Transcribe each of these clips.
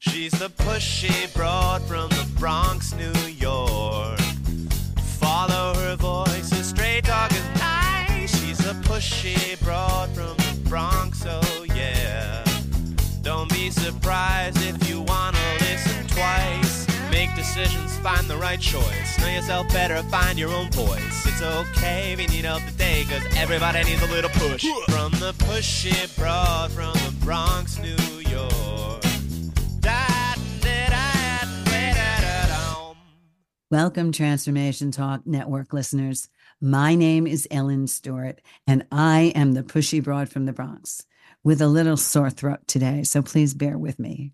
She's the pushy broad from the Bronx, New York. Follow her voice, a stray dog is nice. She's a pushy broad from the Bronx, oh yeah. Don't be surprised if you wanna listen twice. Make decisions, find the right choice. Know yourself better, find your own voice. It's okay if you need help today, cause everybody needs a little push. From the pushy broad from the Bronx, New York. Welcome, Transformation Talk Network listeners. My name is Ellen Stewart, and I am the pushy broad from the Bronx with a little sore throat today, so please bear with me.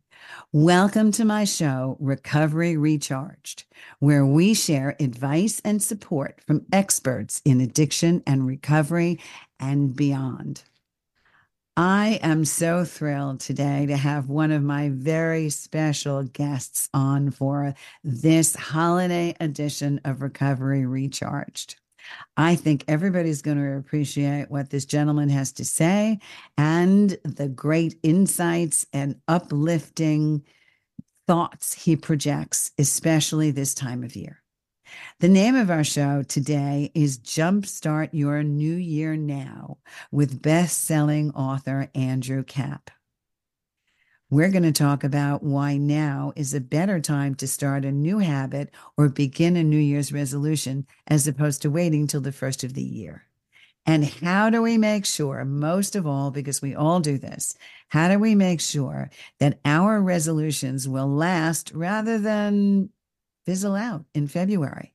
Welcome to my show, Recovery Recharged, where we share advice and support from experts in addiction and recovery and beyond. I am so thrilled today to have one of my very special guests on for this holiday edition of Recovery Recharged. I think everybody's going to appreciate what this gentleman has to say and the great insights and uplifting thoughts he projects, especially this time of year. The name of our show today is Jumpstart Your New Year Now with best selling author Andrew Kap. We're going to talk about why now is a better time to start a new habit or begin a New Year's resolution as opposed to waiting till the first of the year. And how do we make sure, most of all, because we all do this, how do we make sure that our resolutions will last rather than fizzle out in February?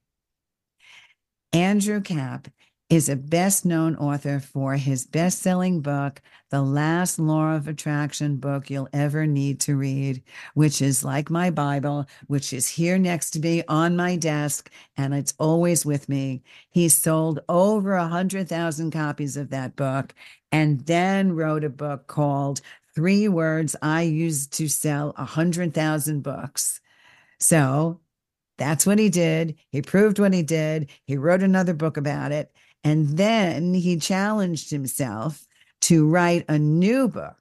Andrew Kap is a best known author for his best selling book, The Last Law of Attraction book you'll ever need to read, which is like my Bible, which is here next to me on my desk, and it's always with me. He sold over a 100,000 copies of that book and then wrote a book called Three Words I Used to Sell a 100,000 Books. So that's what he did. He proved what he did. He wrote another book about it. And then he challenged himself to write a new book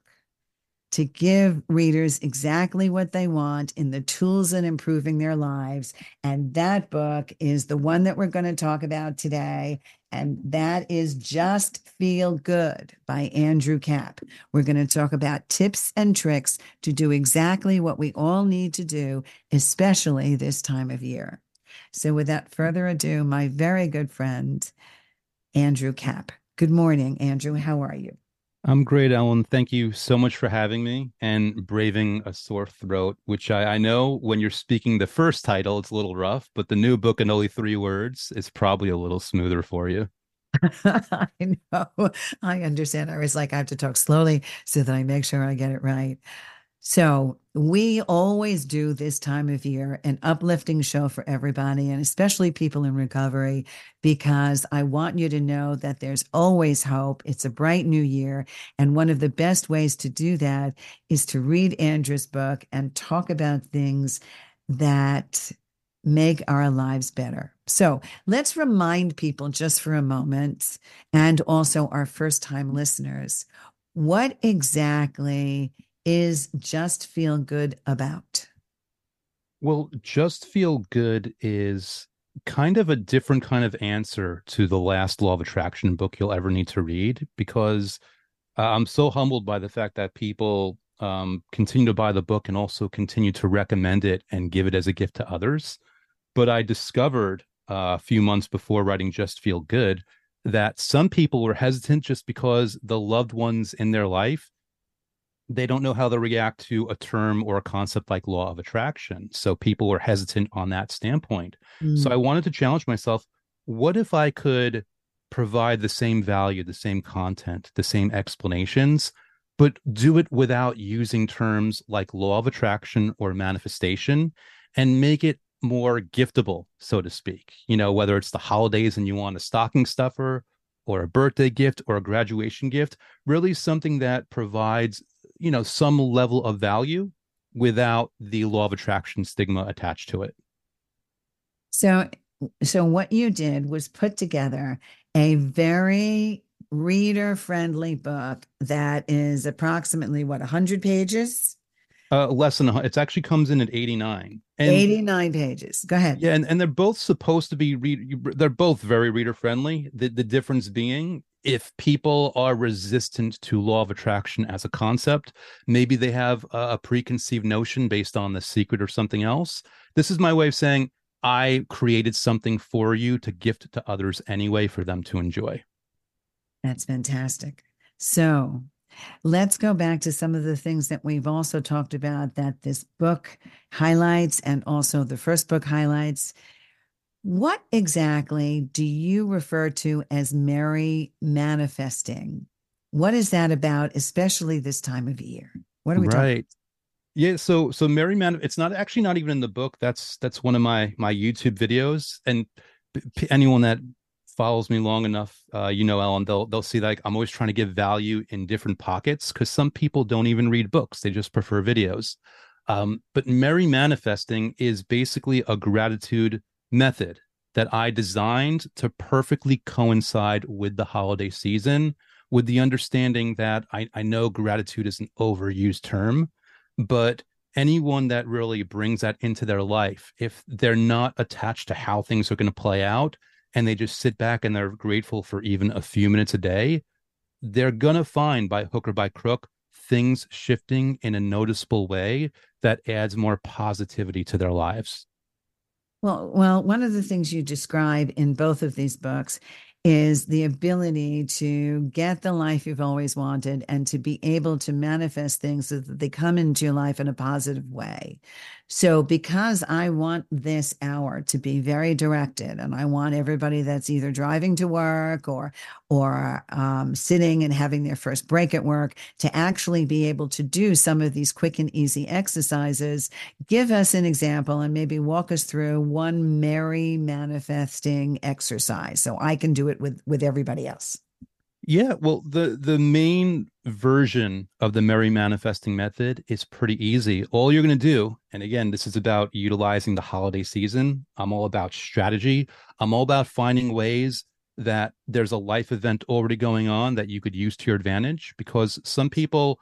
to give readers exactly what they want in the tools in improving their lives. And that book is the one that we're going to talk about today. And that is Just Feel Good by Andrew Kap. We're going to talk about tips and tricks to do exactly what we all need to do, especially this time of year. So, without further ado, my very good friend, Andrew Kap. Good morning, Andrew. How are you? I'm great, Ellen. Thank you so much for having me and braving a sore throat, which I, I know when you're speaking the first title, it's a little rough, but the new book in only three words is probably a little smoother for you. I know. I understand. I was like, I have to talk slowly so that I make sure I get it right. So, we always do this time of year an uplifting show for everybody, and especially people in recovery, because I want you to know that there's always hope. It's a bright new year. And one of the best ways to do that is to read Andrew's book and talk about things that make our lives better. So let's remind people just for a moment, and also our first time listeners, what exactly is Just Feel Good about? Well, Just Feel Good is kind of a different kind of answer to the last law of attraction book you'll ever need to read because uh, I'm so humbled by the fact that people um, continue to buy the book and also continue to recommend it and give it as a gift to others. But I discovered uh, a few months before writing Just Feel Good that some people were hesitant just because the loved ones in their life they don't know how to react to a term or a concept like law of attraction. So people are hesitant on that standpoint. Mm. So I wanted to challenge myself what if I could provide the same value, the same content, the same explanations, but do it without using terms like law of attraction or manifestation and make it more giftable, so to speak. You know, whether it's the holidays and you want a stocking stuffer or a birthday gift or a graduation gift, really something that provides you know some level of value without the law of attraction stigma attached to it so so what you did was put together a very reader friendly book that is approximately what 100 pages Uh, less than it actually comes in at 89. And, 89 pages. Go ahead. Yeah, and, and they're both supposed to be read they're both very reader friendly. The the difference being if people are resistant to law of attraction as a concept, maybe they have a, preconceived notion based on the secret or something else. This is my way of saying I created something for you to gift to others anyway for them to enjoy. That's fantastic. So let's go back to some of the things that we've also talked about that this book highlights and also the first book highlights. What exactly do you refer to as Merry manifesting? What is that about, especially this time of year? What are we right. talking? Yeah, so so Merry Man, it's not actually not even in the book. That's that's one of my my YouTube videos, and p- anyone that follows me long enough, uh, you know, Ellen, they'll they'll see like I'm always trying to give value in different pockets because some people don't even read books; they just prefer videos. Um, but Merry Manifesting is basically a gratitude method that I designed to perfectly coincide with the holiday season, with the understanding that I, I know gratitude is an overused term, but anyone that really brings that into their life, if they're not attached to how things are going to play out and they just sit back and they're grateful for even a few minutes a day, they're going to find by hook or by crook things shifting in a noticeable way that adds more positivity to their lives. Well, well, one of the things you describe in both of these books is the ability to get the life you've always wanted and to be able to manifest things so that they come into your life in a positive way. So, because I want this hour to be very directed, and I want everybody that's either driving to work or or um, sitting and having their first break at work to actually be able to do some of these quick and easy exercises, give us an example and maybe walk us through one merry manifesting exercise, so I can do it with with everybody else. Yeah, well, the the main version of the merry manifesting method is pretty easy. All you're going to do, and again, this is about utilizing the holiday season. I'm all about strategy. I'm all about finding ways that there's a life event already going on that you could use to your advantage because some people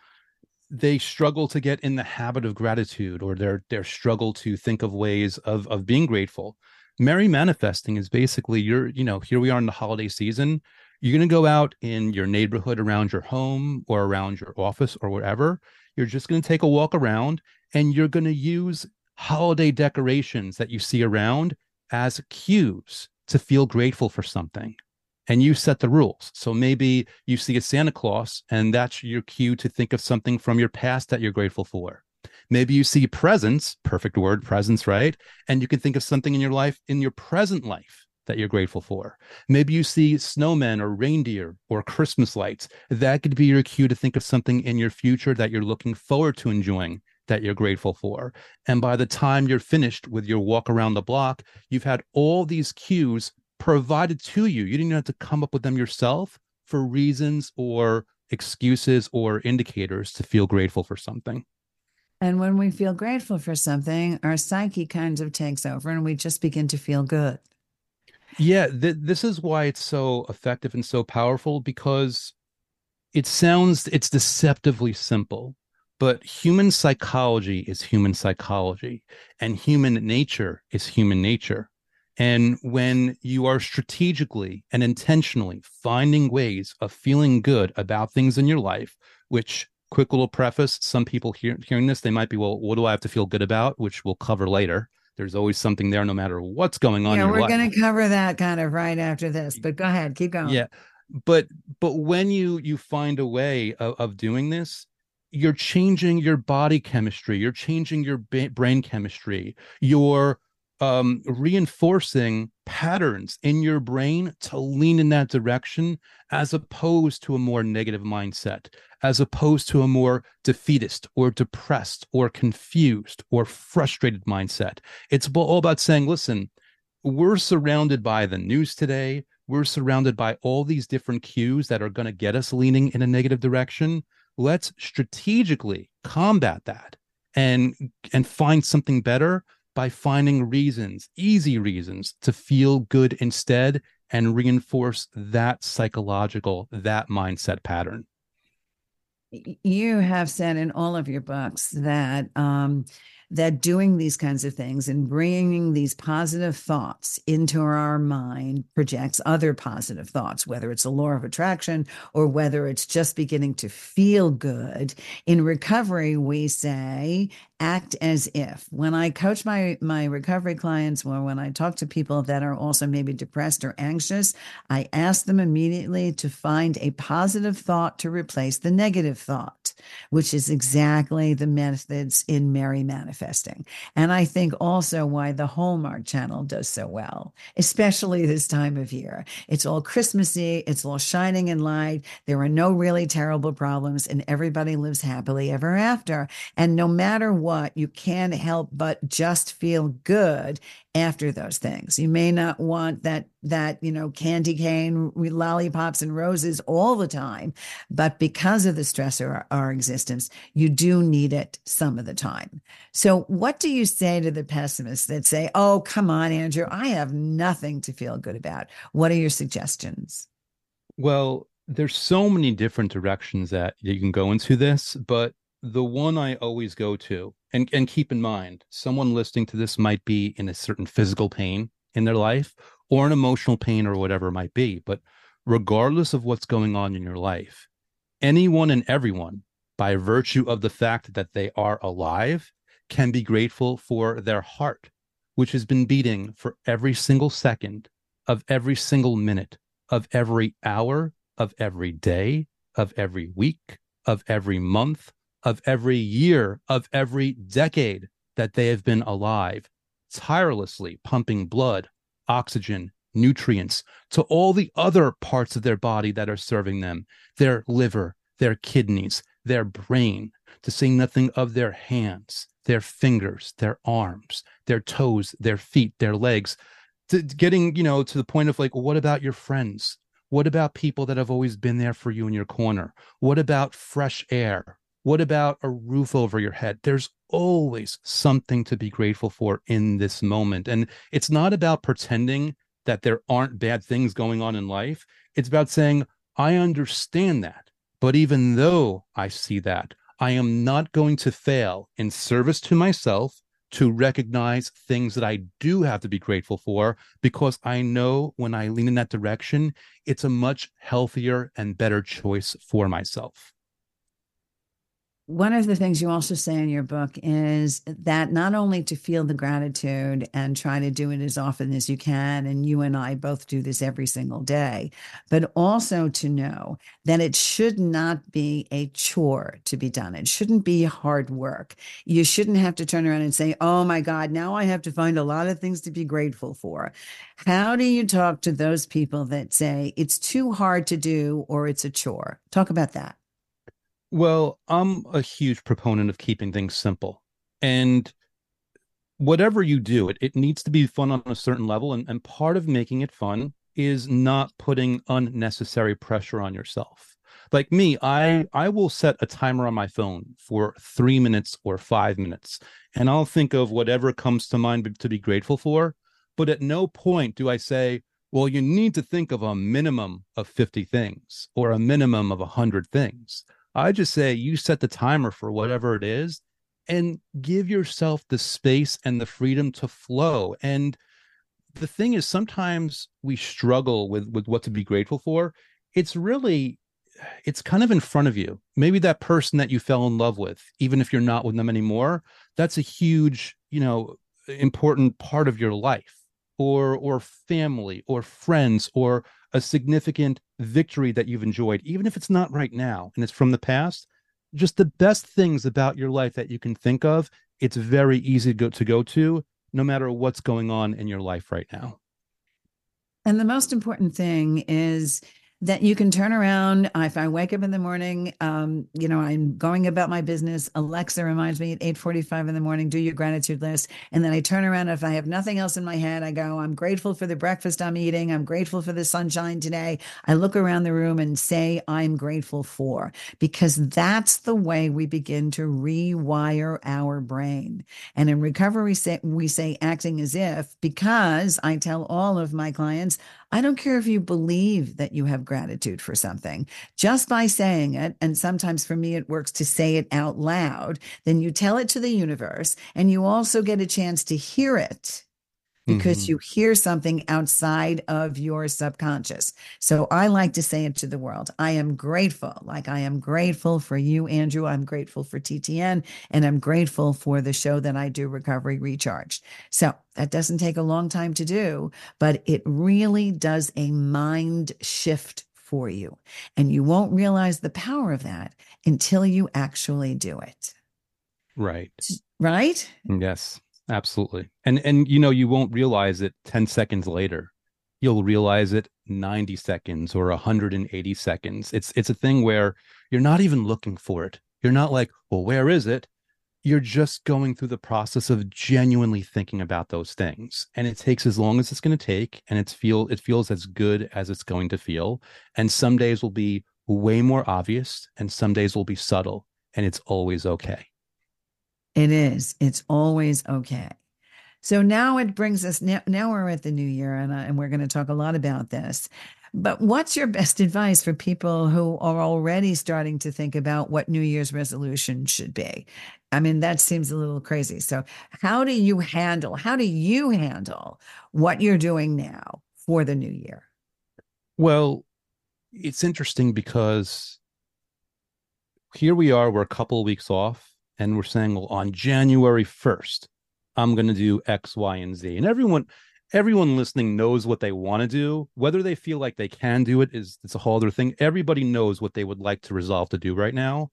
they struggle to get in the habit of gratitude or they're they're struggle to think of ways of of being grateful. Merry manifesting is basically you're, you know, here we are in the holiday season you're going to go out in your neighborhood around your home or around your office or wherever. You're just going to take a walk around and you're going to use holiday decorations that you see around as cues to feel grateful for something. And you set the rules. So maybe you see a Santa Claus and that's your cue to think of something from your past that you're grateful for. Maybe you see presents, perfect word, presents, right? And you can think of something in your life, in your present life that you're grateful for. Maybe you see snowmen or reindeer or Christmas lights. That could be your cue to think of something in your future that you're looking forward to enjoying that you're grateful for. And by the time you're finished with your walk around the block, you've had all these cues provided to you. You didn't have to come up with them yourself for reasons or excuses or indicators to feel grateful for something. And when we feel grateful for something, our psyche kind of takes over and we just begin to feel good. Yeah, th- this is why it's so effective and so powerful because it sounds it's deceptively simple, but human psychology is human psychology and human nature is human nature. And when you are strategically and intentionally finding ways of feeling good about things in your life, which quick little preface, some people hear, hearing this, they might be, well, what do I have to feel good about? Which we'll cover later there's always something there no matter what's going on yeah we're going to cover that kind of right after this but go ahead keep going. Yeah but but when you you find a way of, of doing this you're changing your body chemistry you're changing your ba- brain chemistry you're um, reinforcing patterns in your brain to lean in that direction as opposed to a more negative mindset as opposed to a more defeatist or depressed or confused or frustrated mindset. It's all about saying, listen, we're surrounded by the news today. We're surrounded by all these different cues that are going to get us leaning in a negative direction. Let's strategically combat that and and find something better by finding reasons, easy reasons to feel good instead and reinforce that psychological, that mindset pattern. you have said in all of your books that um, that doing these kinds of things and bringing these positive thoughts into our mind projects other positive thoughts, whether it's a law of attraction or whether it's just beginning to feel good. In recovery, we say act as if when i coach my my recovery clients or when i talk to people that are also maybe depressed or anxious i ask them immediately to find a positive thought to replace the negative thought which is exactly the methods in Merry Manifesting. And I think also why the Hallmark channel does so well, especially this time of year. It's all Christmassy, it's all shining in light. There are no really terrible problems, and everybody lives happily ever after. And no matter what, you can't help but just feel good after those things. You may not want that that you know candy cane lollipops and roses all the time but because of the stress of our, our, existence you do need it some of the time. So what do you say to the pessimists that say oh come on andrew i have nothing to feel good about. What are your suggestions? Well there's so many different directions that you can go into this but the one i always go to and and keep in mind someone listening to this might be in a certain physical pain in their life or an emotional pain or whatever it might be but regardless of what's going on in your life anyone and everyone by virtue of the fact that they are alive can be grateful for their heart which has been beating for every single second of every single minute of every hour of every day of every week of every month of every year of every decade that they have been alive, tirelessly pumping blood, oxygen, nutrients to all the other parts of their body that are serving them their liver, their kidneys, their brain, to say nothing of their hands, their fingers, their arms, their toes, their feet, their legs, to getting, you know, to the point of like, what about your friends? What about people that have always been there for you in your corner? What about fresh air? What about a roof over your head? There's always something to be grateful for in this moment. And it's not about pretending that there aren't bad things going on in life. It's about saying, I understand that. But even though I see that, I am not going to fail in service to myself to recognize things that I do have to be grateful for because I know when I lean in that direction, it's a much healthier and better choice for myself one of the things you also say in your book is that not only to feel the gratitude and try to do it as often as you can, and you and I both do this every single day, but also to know that it should not be a chore to be done. It shouldn't be hard work. You shouldn't have to turn around and say, oh my God, now I have to find a lot of things to be grateful for. How do you talk to those people that say it's too hard to do or it's a chore? Talk about that. Well, I'm a huge proponent of keeping things simple. And whatever you do, it, it needs to be fun on a certain level. And, and part of making it fun is not putting unnecessary pressure on yourself. Like me, I I will set a timer on my phone for three minutes or five minutes, and I'll think of whatever comes to mind to be grateful for. But at no point do I say, well, you need to think of a minimum of 50 things or a minimum of 100 things. I just say you set the timer for whatever it is and give yourself the space and the freedom to flow. And the thing is, sometimes we struggle with, with what to be grateful for. It's really, it's kind of in front of you. Maybe that person that you fell in love with, even if you're not with them anymore, that's a huge, you know, important part of your life or or family or friends or a significant victory that you've enjoyed, even if it's not right now and it's from the past, just the best things about your life that you can think of, it's very easy to go to, go to no matter what's going on in your life right now. And the most important thing is that you can turn around if i wake up in the morning um, you know i'm going about my business alexa reminds me at 8.45 in the morning do your gratitude list. And then i turn around if i have nothing else in my head i go i'm grateful for the breakfast i'm eating. I'm grateful for the sunshine today. I look around the room and say i'm grateful for because that's the way we begin to rewire our brain. And in recovery we say acting as if because i tell all of my clients I don't care if you believe that you have gratitude for something, just by saying it. And sometimes for me, it works to say it out loud. Then you tell it to the universe and you also get a chance to hear it because mm-hmm. you hear something outside of your subconscious. So I like to say it to the world. I am grateful. Like I am grateful for you, Andrew. I'm grateful for TTN and I'm grateful for the show that I do, Recovery Recharged. So that doesn't take a long time to do, but it really does a mind shift for you. And you won't realize the power of that until you actually do it. Right. Right? Yes. Absolutely. And and you know, you won't realize it 10 seconds later. You'll realize it 90 seconds or 180 seconds. It's it's a thing where you're not even looking for it. You're not like, well, where is it? You're just going through the process of genuinely thinking about those things. And it takes as long as it's going to take and it's feel it feels as good as it's going to feel. And some days will be way more obvious and some days will be subtle and it's always okay. It is. It's always okay. So now it brings us now, now we're at the new year and, uh, and we're going to talk a lot about this. But what's your best advice for people who are already starting to think about what New Year's resolution should be? I mean, that seems a little crazy. So, how do you handle, how do you handle what you're doing now for the new year? Well, it's interesting because here we are, we're a couple of weeks off and we're saying, well, on January 1st, I'm going to do X, Y, and Z. And everyone, everyone listening knows what they want to do. Whether they feel like they can do it is it's a whole other thing. Everybody knows what they would like to resolve to do right now.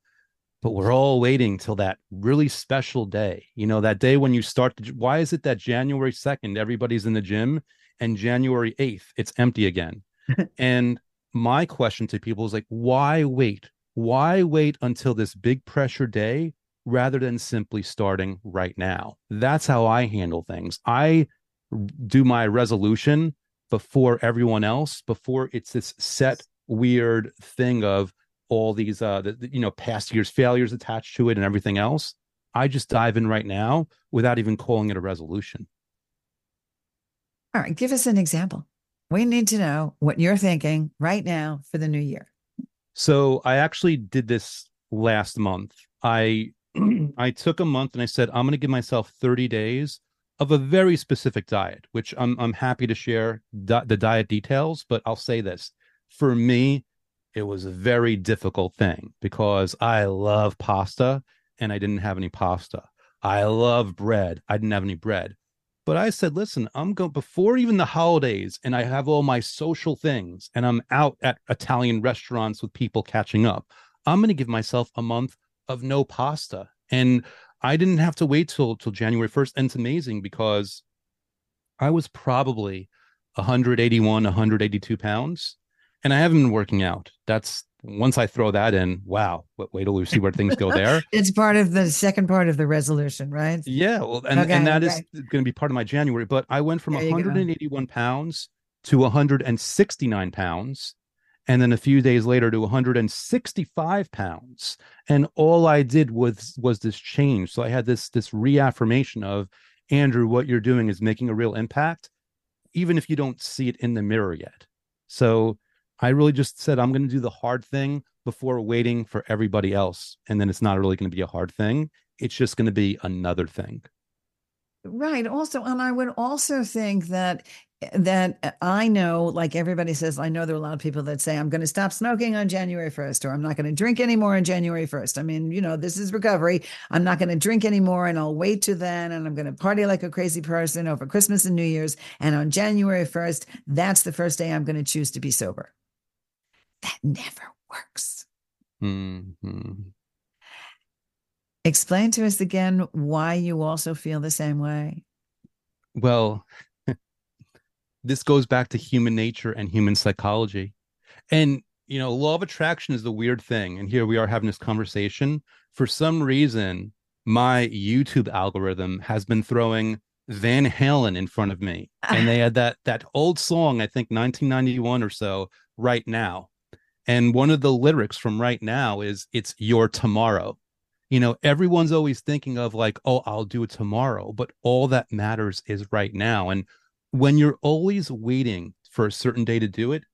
But we're all waiting till that really special day. You know, that day when you start. To, why is it that January 2nd, everybody's in the gym and January 8th, it's empty again? and my question to people is like, why wait? Why wait until this big pressure day rather than simply starting right now. That's how I handle things. I do my resolution before everyone else, before it's this set weird thing of all these uh the, you know past year's failures attached to it and everything else. I just dive in right now without even calling it a resolution. All right, give us an example. We need to know what you're thinking right now for the new year. So, I actually did this last month. I I took a month and I said, I'm going to give myself 30 days of a very specific diet, which I'm, I'm happy to share di- the diet details. But I'll say this for me, it was a very difficult thing because I love pasta and I didn't have any pasta. I love bread. I didn't have any bread. But I said, listen, I'm going before even the holidays and I have all my social things and I'm out at Italian restaurants with people catching up. I'm going to give myself a month of no pasta. And I didn't have to wait till till January 1st. And it's amazing because I was probably 181, 182 pounds. And I haven't been working out. That's once I throw that in, wow, wait till we see where things go there. it's part of the second part of the resolution, right? Yeah. Well, and, okay, and that okay. is going to be part of my January. But I went from 181 pounds to 169 pounds and then a few days later to 165 pounds. And all i did was was this change. So i had this this reaffirmation of andrew what you're doing is making a real impact even if you don't see it in the mirror yet. So i really just said i'm going to do the hard thing before waiting for everybody else and then it's not really going to be a hard thing. It's just going to be another thing Right. Also, and I would also think that that uh, I know, like everybody says, I know there are a lot of people that say, I'm going to stop smoking on January 1st, or I'm not going to drink anymore on January 1st. I mean, you know, this is recovery. I'm not going to drink anymore and I'll wait to then and I'm going to party like a crazy person over Christmas and New Year's. And on January 1st, that's the first day I'm going to choose to be sober. That never works. Mm-hmm. Explain to us again why you also feel the same way. Well, this goes back to human nature and human psychology. And, you know, law of attraction is the weird thing. And here we are having this conversation. For some reason, my YouTube algorithm has been throwing Van Halen in front of me. And they had that that old song, I think 1991 or so, right now. And one of the lyrics from right now is it's your tomorrow. You know, everyone's always thinking of like, oh, I'll do it tomorrow, but all that matters is right now. And when you're always waiting for a certain day to do it,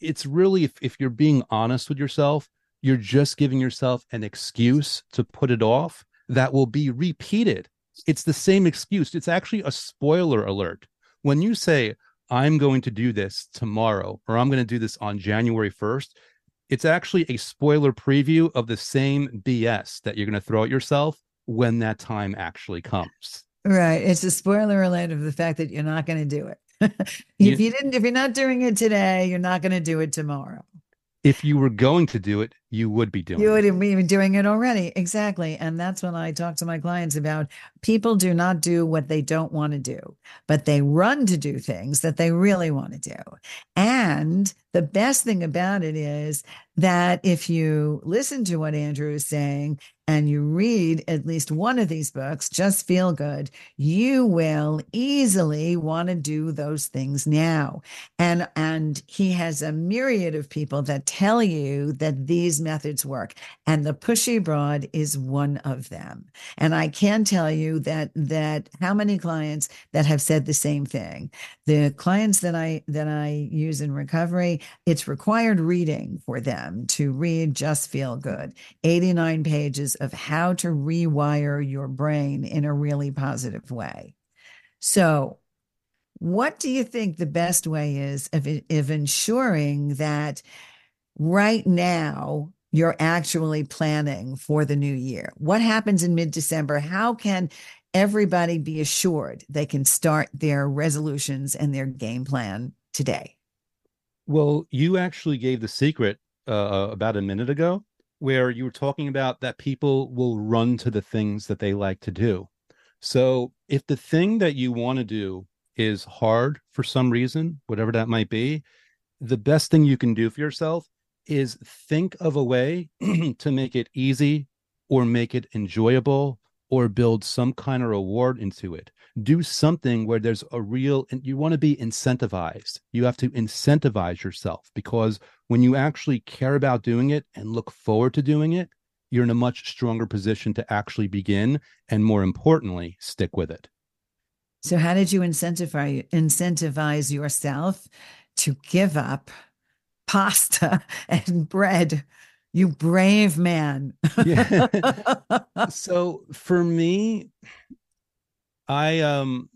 it's really if, if you're being honest with yourself, you're just giving yourself an excuse to put it off that will be repeated. It's the same excuse. It's actually a spoiler alert. When you say, I'm going to do this tomorrow, or I'm going to do this on January 1st, it's actually a spoiler preview of the same BS that you're going to throw at yourself when that time actually comes. Right. It's a spoiler alert of the fact that you're not going to do it. if you, you didn't, if you're not doing it today, you're not going to do it tomorrow if you were going to do it, you would be doing you would it. be doing it already. Exactly. And that's when I talk to my clients about people do not do what they don't want to do, but they run to do things that they really want to do. And the best thing about it is that if you listen to what Andrew is saying and you read at least one of these books, Just Feel Good, you will easily want to do those things now. And and he has a myriad of people that tell you that these methods work. And the pushy broad is one of them. And I can tell you that that how many clients that have said the same thing. The clients that I that I use in recovery, it's required reading for them to read Just Feel Good. 89 pages of how to rewire your brain in a really positive way. So, what do you think the best way is of, of ensuring that right now you're actually planning for the new year? What happens in mid December? How can everybody be assured they can start their resolutions and their game plan today? Well, you actually gave the secret uh, about a minute ago where you were talking about that people will run to the things that they like to do. So if the thing that you want to do is hard for some reason, whatever that might be, the best thing you can do for yourself is think of a way to make it easy or make it enjoyable or build some kind of reward into it. Do something where there's a real, and you want to be incentivized. You have to incentivize yourself because when you actually care about doing it and look forward to doing it, you're in a much stronger position to actually begin and more importantly, stick with it. So, how did you incentivize incentivize yourself to give up pasta and bread you brave man. yeah. so for me, I um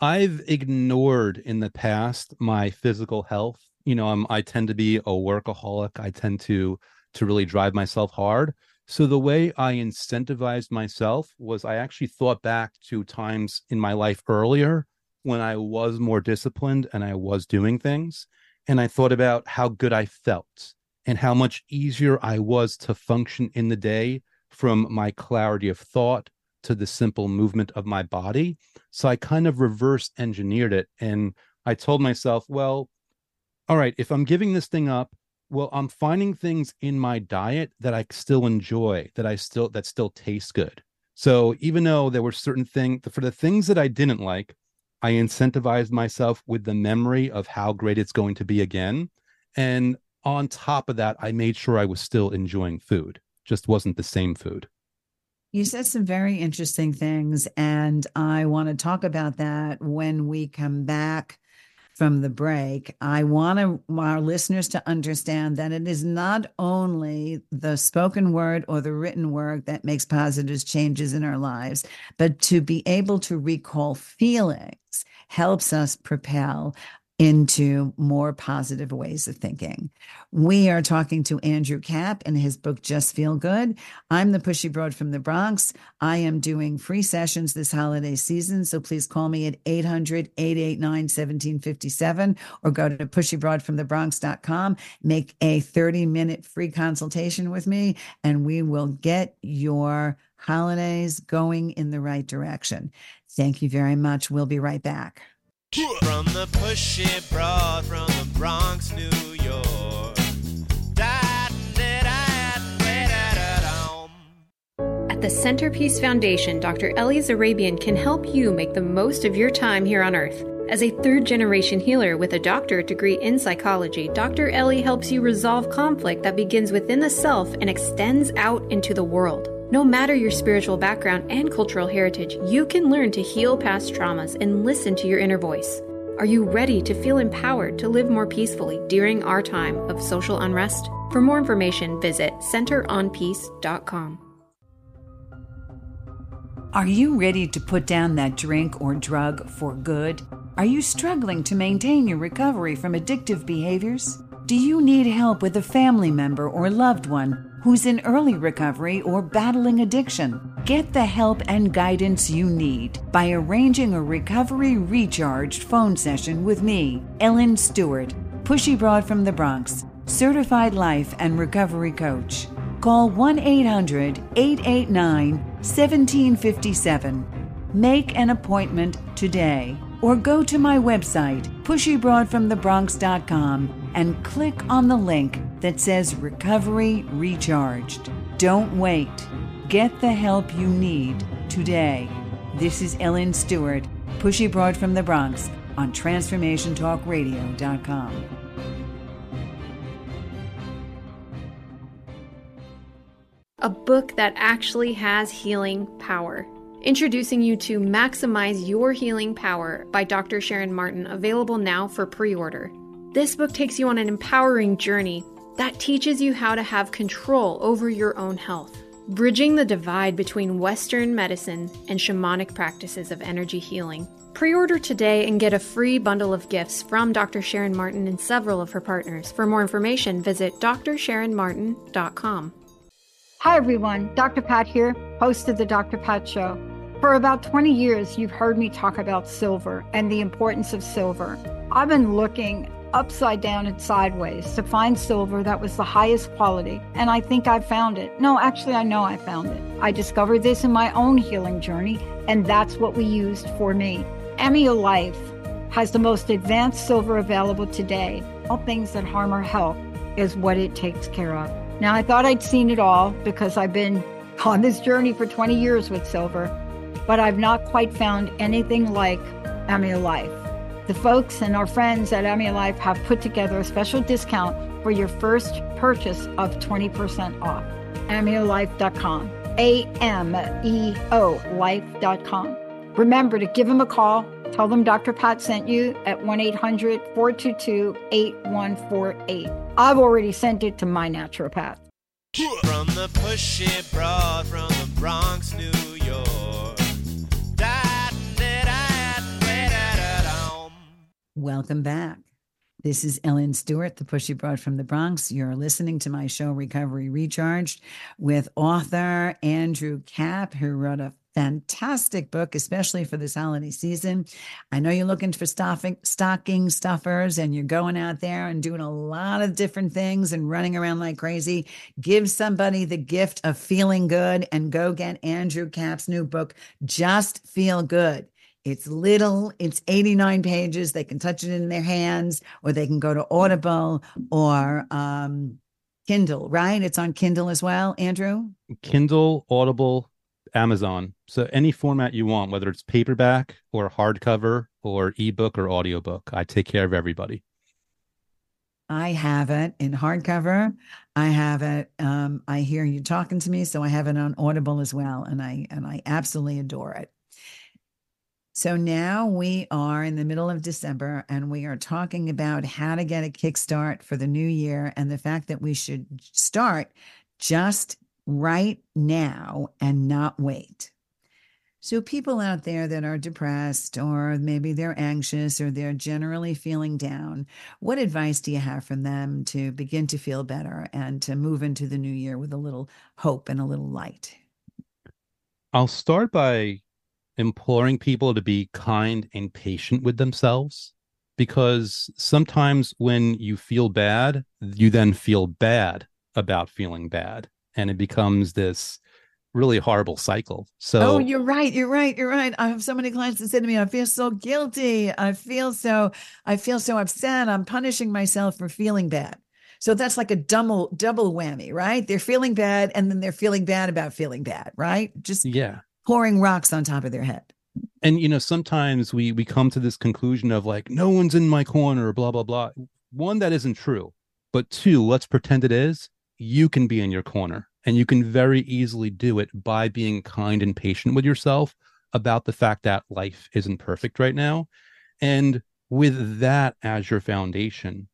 I've ignored in the past my physical health. You know, I'm I tend to be a workaholic. I tend to to really drive myself hard. So the way I incentivized myself was I actually thought back to times in my life earlier when I was more disciplined and I was doing things and I thought about how good I felt and how much easier I was to function in the day from my clarity of thought to the simple movement of my body. So I kind of reverse engineered it. And I told myself, well, all right, if I'm giving this thing up, well, I'm finding things in my diet that I still enjoy, that I still that still taste good. So even though there were certain things for the things that I didn't like, I incentivized myself with the memory of how great it's going to be again. And on top of that, I made sure I was still enjoying food, just wasn't the same food. You said some very interesting things, and I want to talk about that when we come back from the break. I want our listeners to understand that it is not only the spoken word or the written word that makes positive changes in our lives, but to be able to recall feelings helps us propel into more positive ways of thinking. We are talking to Andrew Kap in his book, Just Feel Good. I'm the Pushy Broad from the Bronx. I am doing free sessions this holiday season. So please call me at 800 889 1757 or go to pushybroadfromthebronx.com. Make a 30 minute free consultation with me, and we will get your holidays going in the right direction. Thank you very much. We'll be right back. From the pushy broad from the Bronx, New York. At the Centerpiece Foundation, Dr. Ellie Zarabian can help you make the most of your time here on Earth. As a third generation healer with a doctorate degree in psychology, Dr. Ellie helps you resolve conflict that begins within the self and extends out into the world. No matter your spiritual background and cultural heritage, you can learn to heal past traumas and listen to your inner voice. Are you ready to feel empowered to live more peacefully during our time of social unrest? For more information, visit centeronpeace.com. Are you ready to put down that drink or drug for good? Are you struggling to maintain your recovery from addictive behaviors? Do you need help with a family member or loved one who's in early recovery or battling addiction? Get the help and guidance you need by arranging a recovery recharged phone session with me, Ellen Stewart, Pushy Broad from the Bronx, certified life and recovery coach. Call 1 800 889 1757. Make an appointment today or go to my website, pushybroadfromthebronx.com, and click on the link that says Recovery Recharged. Don't wait. Get the help you need today. This is Ellen Stewart, Pushy Broad from the Bronx on TransformationTalkRadio.com. a book that actually has healing power. Introducing you to Maximize Your Healing Power by Dr. Sharon Martin, available now for pre order. This book takes you on an empowering journey that teaches you how to have control over your own health, bridging the divide between Western medicine and shamanic practices of energy healing. Pre order today and get a free bundle of gifts from Dr. Sharon Martin and several of her partners. For more information, visit drsharonmartin.com. Hi, everyone. Dr. Pat here, host of The Dr. Pat Show. For about 20 years, you've heard me talk about silver and the importance of silver. I've been looking upside down and sideways to find silver that was the highest quality, and I think I found it. No, actually, I know I found it. I discovered this in my own healing journey, and that's what we used for me. Ameo Life has the most advanced silver available today. All things that harm our health is what it takes care of. Now, I thought I'd seen it all because I've been on this journey for 20 years with silver, but I've not quite found anything like Ameo Life. The folks and our friends at Ameo Life have put together a special discount for your first purchase of 20% off. AmeoLife.com. A M E O Life.com. Remember to give them a call. Tell them Dr. Pat sent you at 1 800 422 8148. I've already sent it to my naturopath. From the pushy broad from the Bronx, New York. Welcome back. This is Ellen Stewart, the Pushy Broad from the Bronx. You're listening to my show, Recovery Recharged, with author Andrew Kap, who wrote a fantastic book, especially for this holiday season. I know you're looking for stuffing, stocking stuffers and you're going out there and doing a lot of different things and running around like crazy. Give somebody the gift of feeling good and go get Andrew Kap's new book, Just Feel Good. It's little, it's 89 pages. They can touch it in their hands or they can go to Audible or um, Kindle, right? It's on Kindle as well, Andrew? Kindle, Audible, Amazon. So any format you want, whether it's paperback or hardcover or ebook or audiobook, I take care of everybody. I have it in hardcover. I have it. Um, I hear you talking to me, so I have it on Audible as well, and I and I absolutely adore it. So now we are in the middle of December, and we are talking about how to get a kickstart for the new year, and the fact that we should start just right now and not wait. So, people out there that are depressed, or maybe they're anxious, or they're generally feeling down, what advice do you have from them to begin to feel better and to move into the new year with a little hope and a little light? I'll start by imploring people to be kind and patient with themselves because sometimes when you feel bad, you then feel bad about feeling bad. And it becomes this really horrible cycle. So Oh, you're right. You're right. You're right. I have so many clients that say to me, I feel so guilty. I feel so, I feel so upset. I'm punishing myself for feeling bad. So that's like a double double whammy, right? They're feeling bad and then they're feeling bad about feeling bad, right? Just yeah. Pouring rocks on top of their head. And you know, sometimes we we come to this conclusion of like, no one's in my corner, blah, blah, blah. One, that isn't true. But two, let's pretend it is. You can be in your corner. And you can very easily do it by being kind and patient with yourself about the fact that life isn't perfect right now. And with that as your foundation,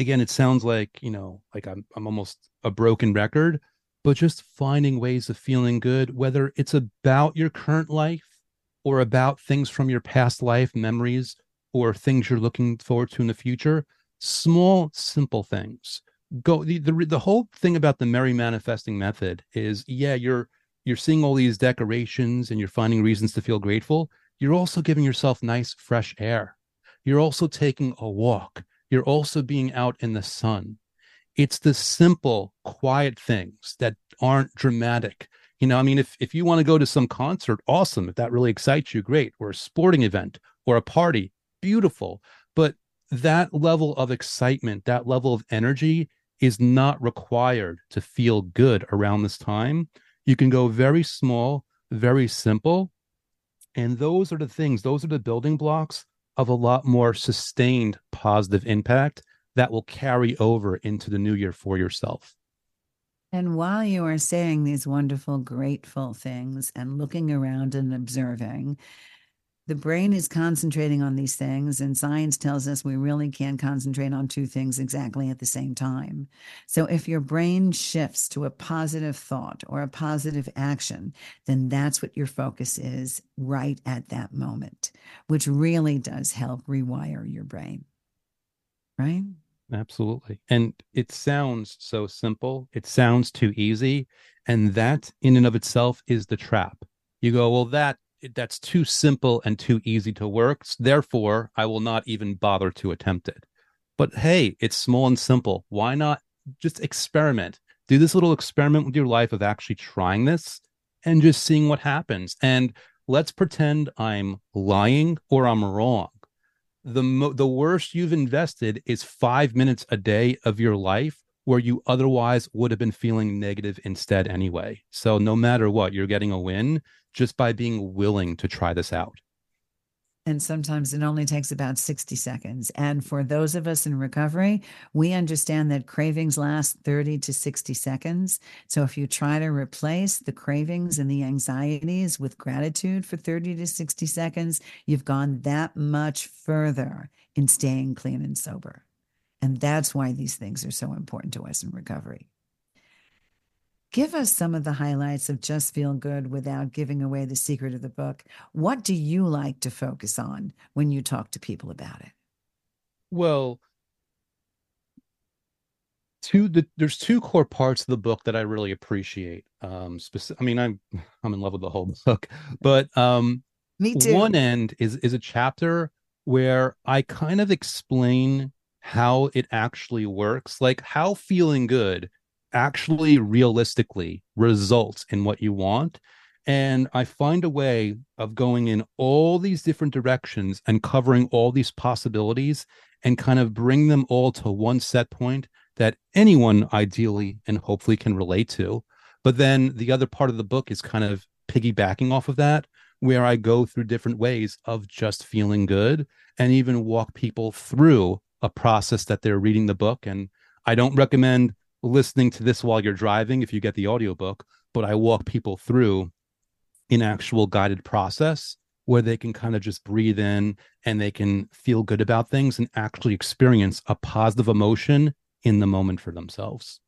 again, it sounds like, you know, like I'm I'm almost a broken record, but just finding ways of feeling good, whether it's about your current life or about things from your past life, memories, or things you're looking forward to in the future, small, simple things. Go the, the the whole thing about the merry manifesting method is yeah, you're you're seeing all these decorations and you're finding reasons to feel grateful. You're also giving yourself nice fresh air. You're also taking a walk. You're also being out in the sun. It's the simple, quiet things that aren't dramatic. You know, I mean, if, if you want to go to some concert, awesome. If that really excites you, great. Or a sporting event or a party, beautiful. But that level of excitement, that level of energy is not required to feel good around this time. You can go very small, very simple. And those are the things, those are the building blocks of a lot more sustained positive impact that will carry over into the new year for yourself. And while you are saying these wonderful, grateful things and looking around and observing, the brain is concentrating on these things, and science tells us we really can't concentrate on two things exactly at the same time. So, if your brain shifts to a positive thought or a positive action, then that's what your focus is right at that moment, which really does help rewire your brain. Right? Absolutely. And it sounds so simple, it sounds too easy. And that, in and of itself, is the trap. You go, well, that that's too simple and too easy to work. Therefore, I will not even bother to attempt it. But hey, it's small and simple. Why not just experiment? Do this little experiment with your life of actually trying this and just seeing what happens. And let's pretend I'm lying or I'm wrong. The mo- the worst you've invested is 5 minutes a day of your life where you otherwise would have been feeling negative instead anyway. So no matter what, you're getting a win just by being willing to try this out. And sometimes it only takes about 60 seconds. And for those of us in recovery, we understand that cravings last 30 to 60 seconds. So if you try to replace the cravings and the anxieties with gratitude for 30 to 60 seconds, you've gone that much further in staying clean and sober. And that's why these things are so important to us in recovery. Give us some of the highlights of Just Feel Good without giving away the secret of the book. What do you like to focus on when you talk to people about it? Well, two the, there's two core parts of the book that I really appreciate. Um, I mean, I'm I'm in love with the whole book, but um, me too. One end is is a chapter where I kind of explain how it actually works, like how feeling good actually realistically results in what you want. And I find a way of going in all these different directions and covering all these possibilities and kind of bring them all to one set point that anyone ideally and hopefully can relate to. But then the other part of the book is kind of piggybacking off of that, where I go through different ways of just feeling good and even walk people through a process that they're reading the book. And I don't recommend listening to this while you're driving if you get the audiobook, but I walk people through an actual guided process where they can kind of just breathe in and they can feel good about things and actually experience a positive emotion in the moment for themselves.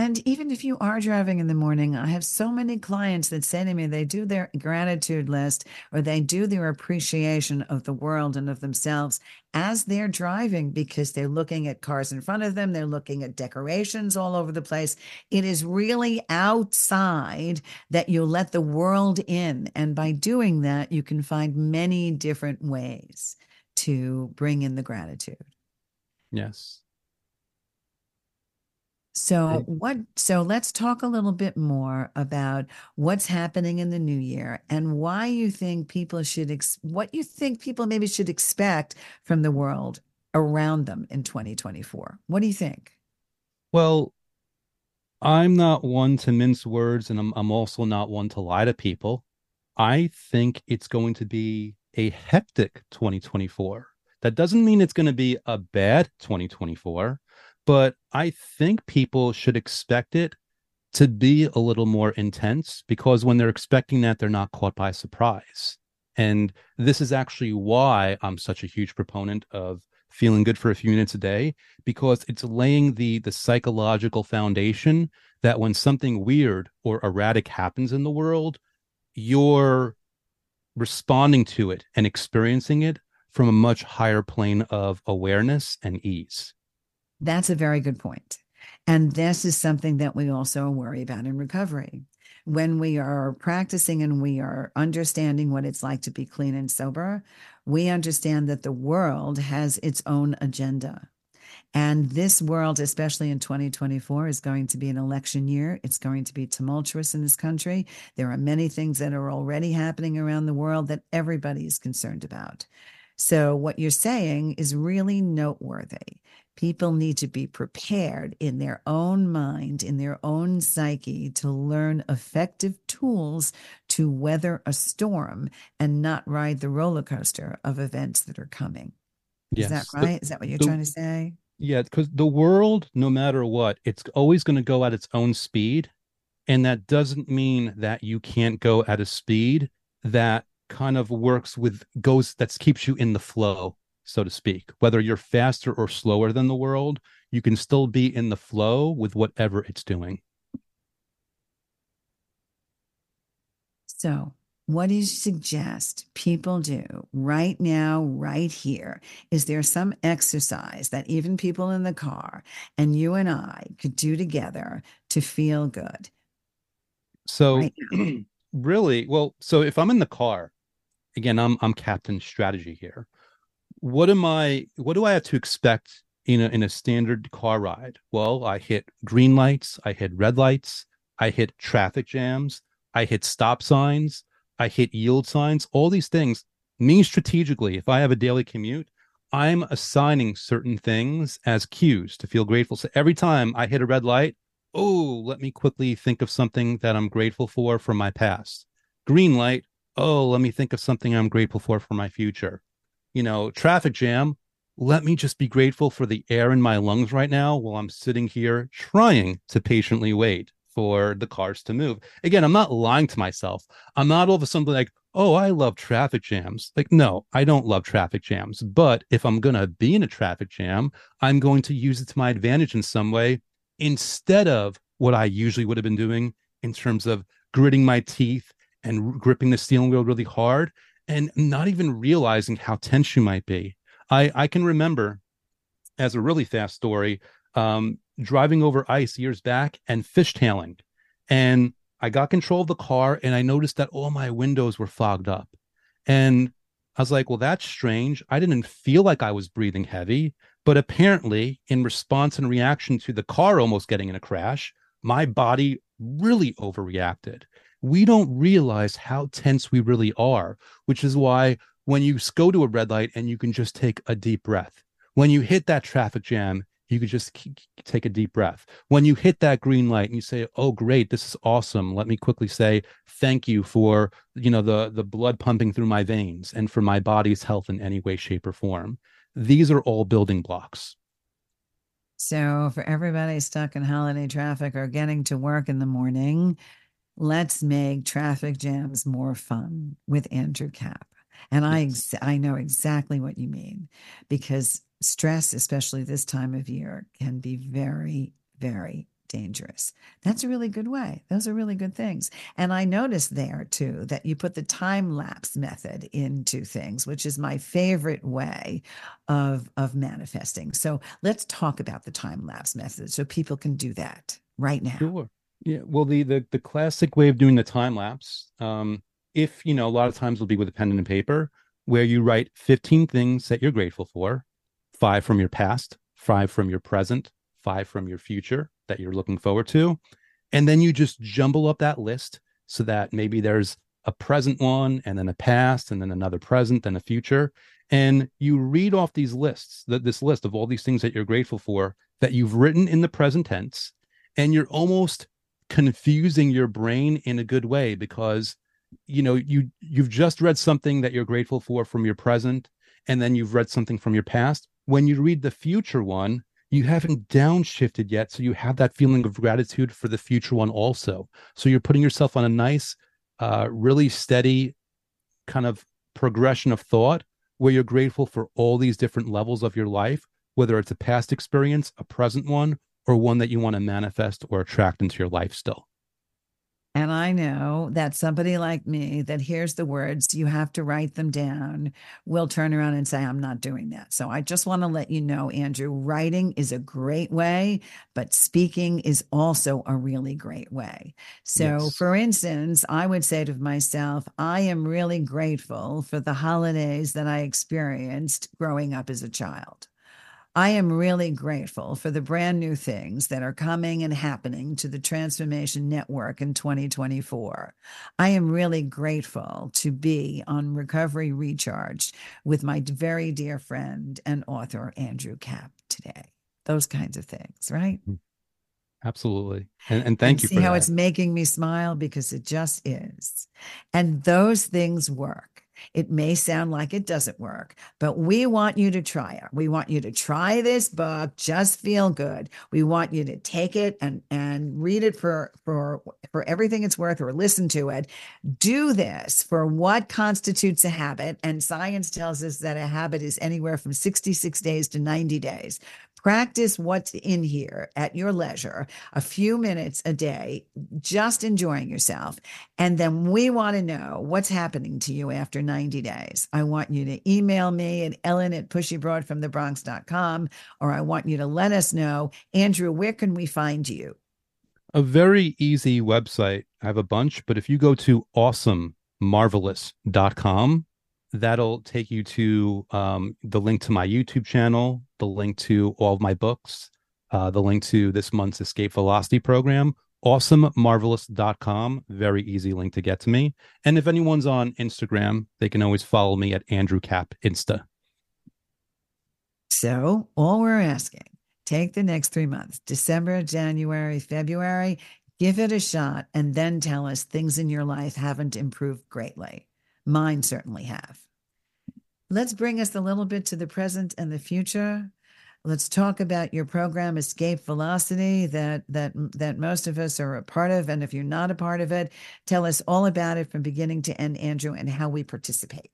And even if you are driving in the morning, I have so many clients that say to me they do their gratitude list or they do their appreciation of the world and of themselves as they're driving because they're looking at cars in front of them, they're looking at decorations all over the place. It is really outside that you let the world in. And by doing that, you can find many different ways to bring in the gratitude. Yes. So what so let's talk a little bit more about what's happening in the new year and why you think people should ex- what you think people maybe should expect from the world around them in 2024. What do you think? Well, I'm not one to mince words and I'm I'm also not one to lie to people. I think it's going to be a hectic 2024. That doesn't mean it's going to be a bad 2024 but I think people should expect it to be a little more intense because when they're expecting that, they're not caught by surprise. And this is actually why I'm such a huge proponent of feeling good for a few minutes a day because it's laying the the psychological foundation that when something weird or erratic happens in the world, you're responding to it and experiencing it from a much higher plane of awareness and ease. That's a very good point. And this is something that we also worry about in recovery. When we are practicing and we are understanding what it's like to be clean and sober, we understand that the world has its own agenda. And this world, especially in 2024, is going to be an election year. It's going to be tumultuous in this country. There are many things that are already happening around the world that everybody is concerned about. So, what you're saying is really noteworthy. People need to be prepared in their own mind, in their own psyche, to learn effective tools to weather a storm and not ride the roller coaster of events that are coming. Yes. Is that right? The, is that what you're the, trying to say? Yeah, because the world, no matter what, it's always going to go at its own speed. And that doesn't mean that you can't go at a speed that kind of works with goes that keeps you in the flow so to speak. Whether you're faster or slower than the world, you can still be in the flow with whatever it's doing. So, what do you suggest people do right now, right here? Is there some exercise that even people in the car and you and I could do together to feel good? So, right really, well, so if I'm in the car, again, I'm I'm captain strategy here what am I what do I have to expect in a in a standard car ride? Well, I hit green lights, I hit red lights, I hit traffic jams, I hit stop signs, I hit yield signs, all these things. Me strategically, if I have a daily commute, I'm assigning certain things as cues to feel grateful. So every time I hit a red light, oh, let me quickly think of something that I'm grateful for from my past. Green light, oh, let me think of something I'm grateful for for my future you know, traffic jam, let me just be grateful for the air in my lungs right now while I'm sitting here trying to patiently wait for the cars to move. Again, I'm not lying to myself. I'm not all of a sudden like, oh, I love traffic jams. Like, no, I don't love traffic jams. But if I'm going to be in a traffic jam, I'm going to use it to my advantage in some way instead of what I usually would have been doing in terms of gritting my teeth and gripping the steering wheel really hard and not even realizing how tense you might be. I, I can remember as a really fast story, um, driving over ice years back and fishtailing. And I got control of the car and I noticed that all my windows were fogged up. And I was like, well, that's strange. I didn't feel like I was breathing heavy, but apparently, in response and reaction to the car almost getting in a crash, my body really overreacted we don't realize how tense we really are, which is why when you go to a red light and you can just take a deep breath, when you hit that traffic jam, you could just take a deep breath. When you hit that green light and you say, "Oh, great, this is awesome," let me quickly say thank you for you know the the blood pumping through my veins and for my body's health in any way, shape, or form. These are all building blocks. So, for everybody stuck in holiday traffic or getting to work in the morning, let's make traffic jams more fun with Andrew Kap. And I ex- I know exactly what you mean because stress, especially this time of year, can be very, very dangerous. That's a really good way. Those are really good things. And I noticed there too that you put the time lapse method into things, which is my favorite way of of manifesting. So let's talk about the time lapse method so people can do that right now. Sure. Yeah, well, the the the classic way of doing the time lapse, um, if you know, a lot of times will be with a pen and paper, where you write 15 things that you're grateful for, five from your past, five from your present, five from your future that you're looking forward to, and then you just jumble up that list so that maybe there's a present one and then a past and then another present and a future and you read off these lists that this list of all these things that you're grateful for that you've written in the present tense and you're almost confusing your brain in a good way because you know you you've just read something that you're grateful for from your present and then you've read something from your past. When you read the future one you haven't downshifted yet so you have that feeling of gratitude for the future one also. So you're putting yourself on a nice uh really steady kind of progression of thought where you're grateful for all these different levels of your life, whether it's a past experience, a present one, or one that you want to manifest or attract into your life still. And I know that somebody like me that hears the words, you have to write them down, will turn around and say, I'm not doing that. So I just want to let you know, Andrew, writing is a great way, but speaking is also a really great way. So, yes. for instance, I would say to myself, I am really grateful for the holidays that I experienced growing up as a child. I am really grateful for the brand new things that are coming and happening to the Transformation Network in 2024. I am really grateful to be on Recovery Recharged with my very dear friend and author, Andrew Kap, today. Those kinds of things, right? Mm. Absolutely. And, and thank and you see how that. it's making me smile because it just is. And those things work. It may sound like it doesn't work, but we want you to try it. We want you to try this book, Just Feel Good. We want you to take it and, and read it for, for, for everything it's worth or listen to it. Do this for what constitutes a habit. And science tells us that a habit is anywhere from 66 days to 90 days. Practice what's in here at your leisure, a few minutes a day, just enjoying yourself. And then we want to know what's happening to you after 90 days. I want you to email me at ellen at pushybroadfromthebronx.com, or I want you to let us know, Andrew, where can we find you? A very easy website. I have a bunch, but if you go to awesomemarvelous.com, that'll take you to um, the link to my YouTube channel, the link to all of my books, uh, the link to this month's Escape Velocity program, awesomemarvelous.com. Very easy link to get to me. And if anyone's on Instagram, they can always follow me at Andrew Kap Insta. So, all we're asking, take the next three months December, January, February, give it a shot, and then tell us things in your life haven't improved greatly. Mine certainly have. Let's bring us a little bit to the present and the future. Let's talk about your program Escape Velocity that that that most of us are a part of and if you're not a part of it, tell us all about it from beginning to end Andrew and how we participate.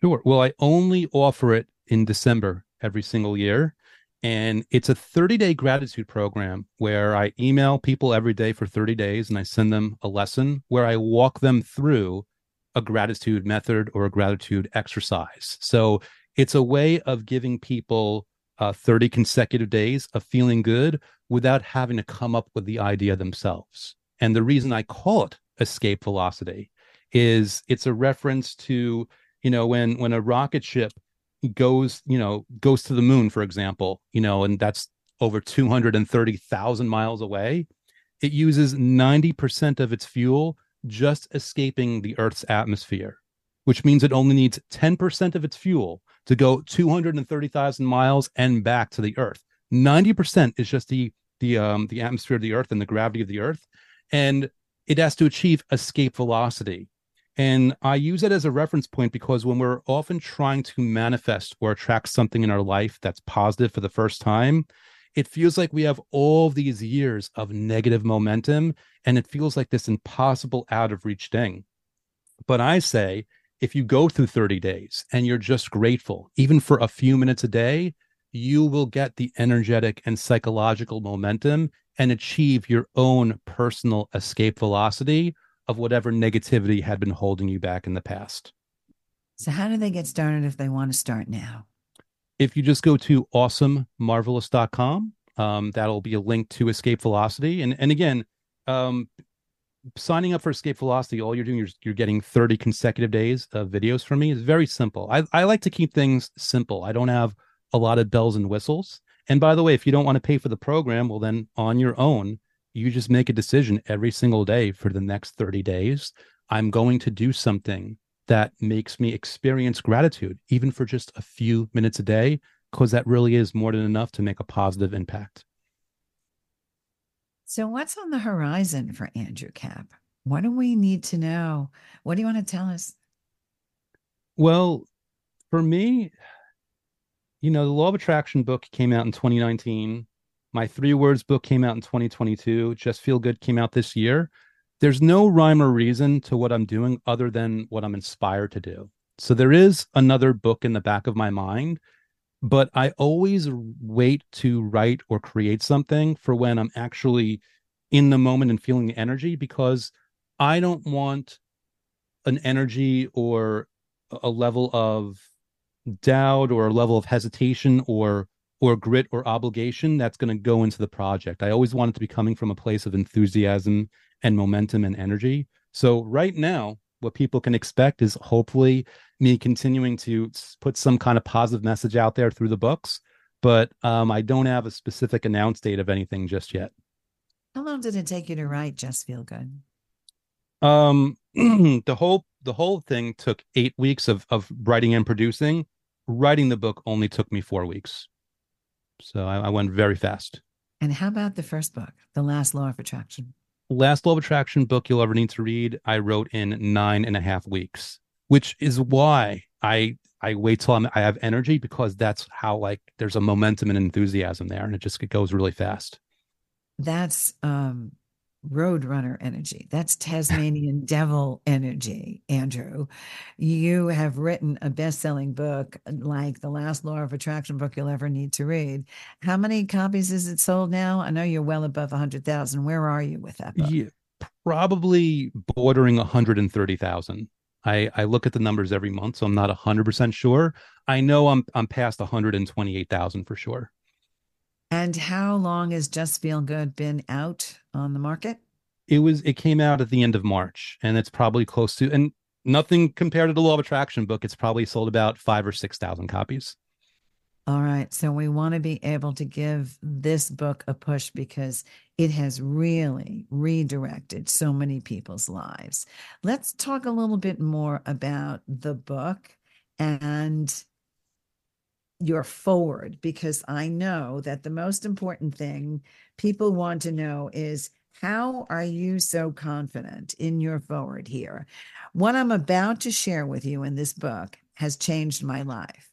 Sure. Well, I only offer it in December every single year and it's a 30-day gratitude program where I email people every day for 30 days and I send them a lesson where I walk them through a gratitude method or a gratitude exercise. So it's a way of giving people uh, 30 consecutive days of feeling good without having to come up with the idea themselves. And the reason I call it escape velocity is it's a reference to, you know, when when a rocket ship goes, you know, goes to the moon, for example, you know, and that's over 230,000 miles away, it uses 90% of its fuel just escaping the Earth's atmosphere, which means it only needs 10% of its fuel to go 230,000 miles and back to the Earth. 90% is just the the um the atmosphere of the Earth and the gravity of the Earth, and it has to achieve escape velocity. And I use it as a reference point because when we're often trying to manifest or attract something in our life that's positive for the first time, it feels like we have all these years of negative momentum and it feels like this impossible out of reach thing. But I say, if you go through 30 days and you're just grateful, even for a few minutes a day, you will get the energetic and psychological momentum and achieve your own personal escape velocity of whatever negativity had been holding you back in the past. So, how do they get started if they want to start now? If you just go to awesomemarvelous.com, um, that'll be a link to Escape Velocity. And and again, um, signing up for Escape Velocity, all you're doing you're, you're getting 30 consecutive days of videos from me. is very simple. I, I like to keep things simple. I don't have a lot of bells and whistles. And by the way, if you don't want to pay for the program, well, then on your own, you just make a decision every single day for the next 30 days. I'm going to do something that makes me experience gratitude, even for just a few minutes a day, because that really is more than enough to make a positive impact. So, what's on the horizon for Andrew Kap? What do we need to know? What do you want to tell us? Well, for me, you know, the Law of Attraction book came out in 2019. My three words book came out in 2022. Just Feel Good came out this year there's no rhyme or reason to what I'm doing other than what I'm inspired to do. So there is another book in the back of my mind, but I always wait to write or create something for when I'm actually in the moment and feeling the energy because I don't want an energy or a level of doubt or a level of hesitation or or grit or obligation that's going to go into the project. I always want it to be coming from a place of enthusiasm and momentum and energy. So right now, what people can expect is hopefully me continuing to put some kind of positive message out there through the books, but um, I don't have a specific announce date of anything just yet. How long did it take you to write Just Feel Good? Um, the whole the whole thing took eight weeks of of writing and producing. Writing the book only took me four weeks, so I, I went very fast. And how about the first book, The Last Law of Attraction? Last Law of Attraction book you'll ever need to read. I wrote in nine and a half weeks, which is why I I wait till I'm, I have energy because that's how like there's a momentum and enthusiasm there, and it just it goes really fast. That's um roadrunner energy. That's Tasmanian devil energy, Andrew. You have written a best-selling book like the last law of attraction book you'll ever need to read. How many copies is it sold now? I know you're well above 100,000. Where are you with that book? Yeah, probably bordering 130,000. I, I look at the numbers every month, so I'm not 100% sure. I know I'm I'm past 128,000 for sure. And how long has Just Feel Good been out on the market? It was it came out at the end of March, and it's probably close to and nothing compared to the Law of Attraction book. It's probably sold about five or six thousand copies. All right. So we want to be able to give this book a push because it has really redirected so many people's lives. Let's talk a little bit more about the book and your forward because I know that the most important thing people want to know is how are you so confident in your forward here? What I'm about to share with you in this book has changed my life.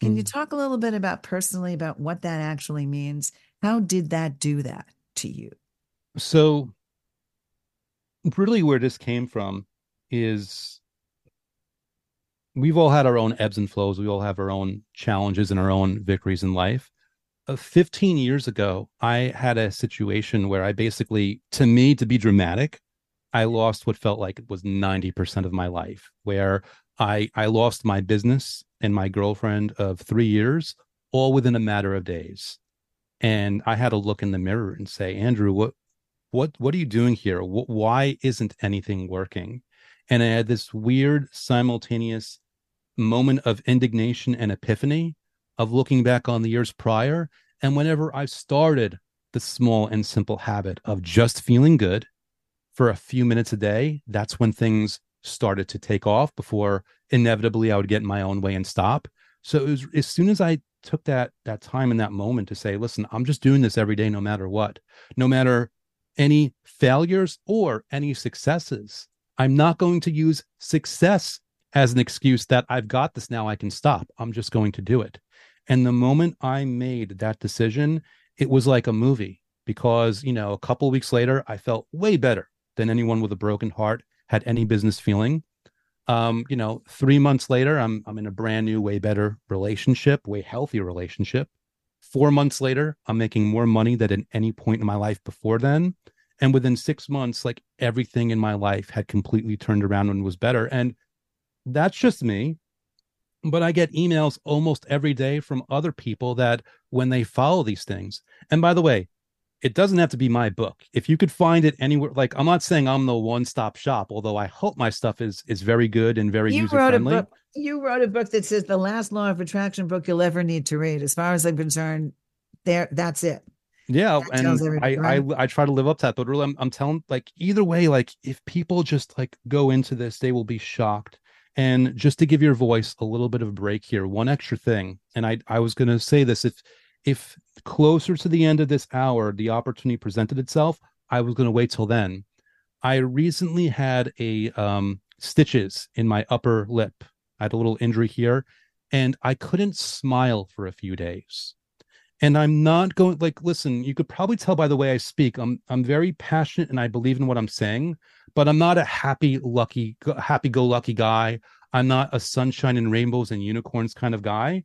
Can mm. you talk a little bit about personally about what that actually means? How did that do that to you? So, really, where this came from is we've all had our own ebbs and flows. We all have our own challenges and our own victories in life. Uh, 15 years ago, I had a situation where I basically, to me, to be dramatic, I lost what felt like it was 90% of my life, where I, I lost my business and my girlfriend of three years all within a matter of days. And I had to look in the mirror and say, Andrew, what, what, what are you doing here? Why isn't anything working? And I had this weird simultaneous moment of indignation and epiphany of looking back on the years prior. And whenever I've started the small and simple habit of just feeling good for a few minutes a day, that's when things started to take off before inevitably I would get in my own way and stop. So it was as soon as I took that that time in that moment to say, listen, I'm just doing this every day no matter what. No matter any failures or any successes. I'm not going to use success as an excuse that I've got this now, I can stop. I'm just going to do it. And the moment I made that decision, it was like a movie because, you know, a couple weeks later, I felt way better than anyone with a broken heart had any business feeling. Um, you know, three months later, I'm I'm in a brand new, way better relationship, way healthier relationship. Four months later, I'm making more money than at any point in my life before then. And within six months, like everything in my life had completely turned around and was better. And that's just me. But I get emails almost every day from other people that when they follow these things, and by the way, it doesn't have to be my book. If you could find it anywhere, like I'm not saying I'm the one-stop shop, although I hope my stuff is is very good and very user friendly. Wrote a Book, you wrote a book that says the last law of attraction book you'll ever need to read. As far as I'm concerned, there that's it. Yeah, that and I, right? I I try to live up to that, but really, I'm I'm telling like either way, like if people just like go into this, they will be shocked and just to give your voice a little bit of a break here, one extra thing, and I I was going to say this if if closer to the end of this hour the opportunity presented itself, I was going to wait till then. I recently had a um, stitches in my upper lip. I had a little injury here, and I couldn't smile for a few days. And I'm not going like listen, you could probably tell by the way I speak. I'm I'm very passionate and I believe in what I'm saying, but I'm not a happy lucky happy go lucky guy. I'm not a sunshine and rainbows and unicorns kind of guy.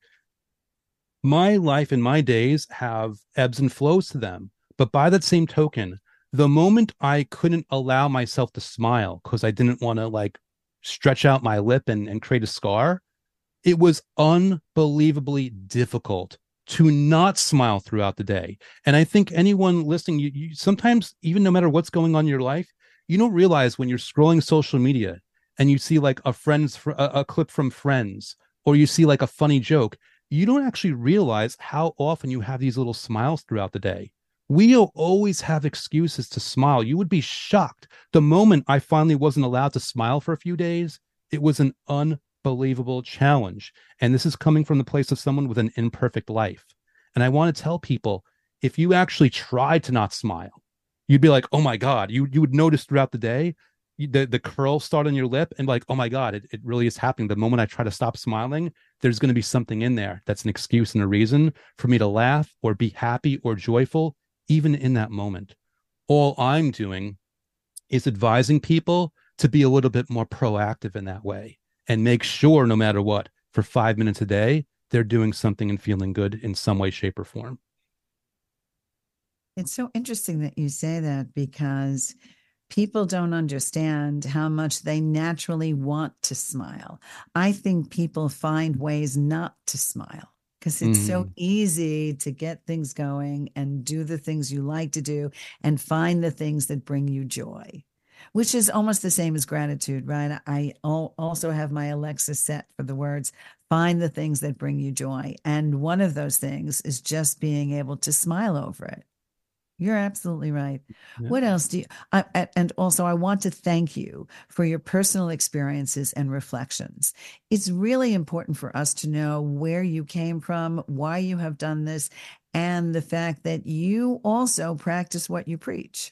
My life and my days have ebbs and flows to them. But by that same token, the moment I couldn't allow myself to smile because I didn't want to like stretch out my lip and, and create a scar, it was unbelievably difficult to not smile throughout the day. And I think anyone listening, you, you, sometimes, even no matter what's going on in your life, you don't realize when you're scrolling social media and you see like a friend's a, a clip from Friends, or you see like a funny joke, you don't actually realize how often you have these little smiles throughout the day. We'll always have excuses to smile. You would be shocked. The moment I finally wasn't allowed to smile for a few days, it was an un unbelievable challenge. And this is coming from the place of someone with an imperfect life. And I want to tell people if you actually tried to not smile, you'd be like, oh my God, you, you would notice throughout the day the, the curl start on your lip and like, oh my God, it, it really is happening. The moment I try to stop smiling, there's going to be something in there that's an excuse and a reason for me to laugh or be happy or joyful, even in that moment. All I'm doing is advising people to be a little bit more proactive in that way and make sure no matter what for five minutes a day they're doing something and feeling good in some way shape or form. It's so interesting that you say that because people don't understand how much they naturally want to smile. I think people find ways not to smile because it's mm. so easy to get things going and do the things you like to do and find the things that bring you joy which is almost the same as gratitude, right? I also have my Alexa set for the words find the things that bring you joy. And one of those things is just being able to smile over it. You're absolutely right. Yeah. What else do you? I, and also, I want to thank you for your personal experiences and reflections. It's really important for us to know where you came from, why you have done this, and the fact that you also practice what you preach.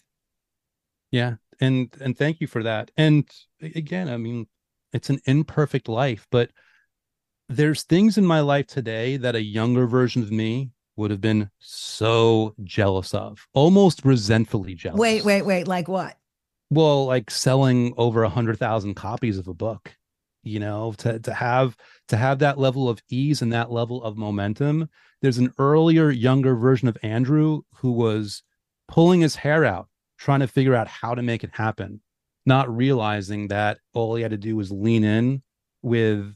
Yeah, and and thank you for that. And again i mean it's an imperfect life but there's things in my life today that a younger version of me would have been so jealous of almost resentfully jealous. Wait wait wait like what? Well like selling over a hundred thousand copies of a book you know to, to have to have that level of ease and that level of momentum. There's an earlier younger version of andrew who was pulling his hair out trying to figure out how to make it happen, not realizing that all he had to do was lean in with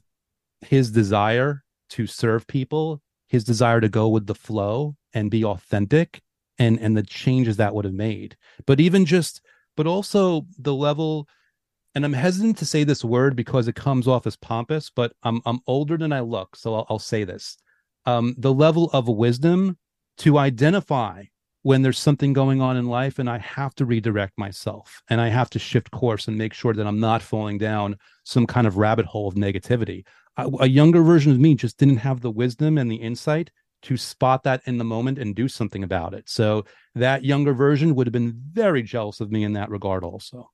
his desire to serve people, his desire to go with the flow and be authentic and and the changes that would have made. But even just but also the level and I'm hesitant to say this word because it comes off as pompous, but I'm I'm older than I look, so I'll, I'll say this. Um, the level of wisdom to identify when there's something going on in life and I have to redirect myself and I have to shift course and make sure that I'm not falling down some kind of rabbit hole of negativity. I, a younger version of me just didn't have the wisdom and the insight to spot that in the moment and do something about it. So that younger version would have been very jealous of me in that regard also.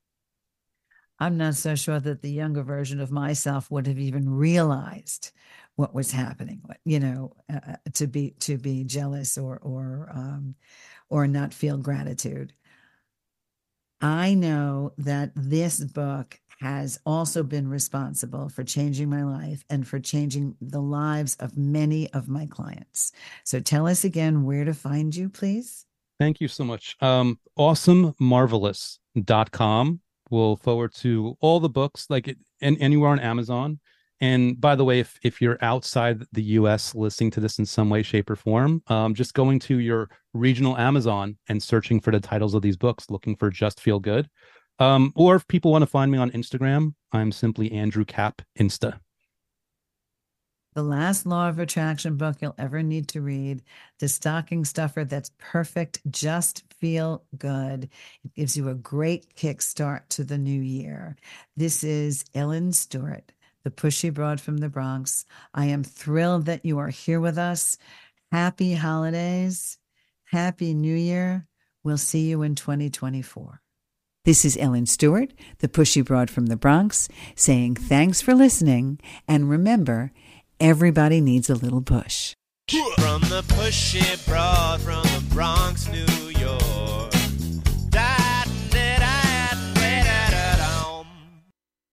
I'm not so sure that the younger version of myself would have even realized what was happening you know uh, uh, to be to be jealous or or um, or not feel gratitude. I know that this book has also been responsible for changing my life and for changing the lives of many of my clients. So tell us again where to find you, please. Thank you so much. Um, awesomemarvelous.com will forward to all the books, like it, and anywhere on Amazon. And by the way, if if you're outside the U.S. listening to this in some way, shape, or form, um, just going to your regional Amazon and searching for the titles of these books, looking for "Just Feel Good," um, or if people want to find me on Instagram, I'm simply Andrew Kap Insta. The last law of attraction book you'll ever need to read, the stocking stuffer that's perfect, just feel good. It gives you a great kickstart to the new year. This is Ellen Stewart the pushy broad from the Bronx. I am thrilled that you are here with us. Happy holidays. Happy New Year. We'll see you in 2024. This is Ellen Stewart, the pushy broad from the Bronx, saying thanks for listening. And remember, everybody needs a little push. From the pushy broad from the Bronx, New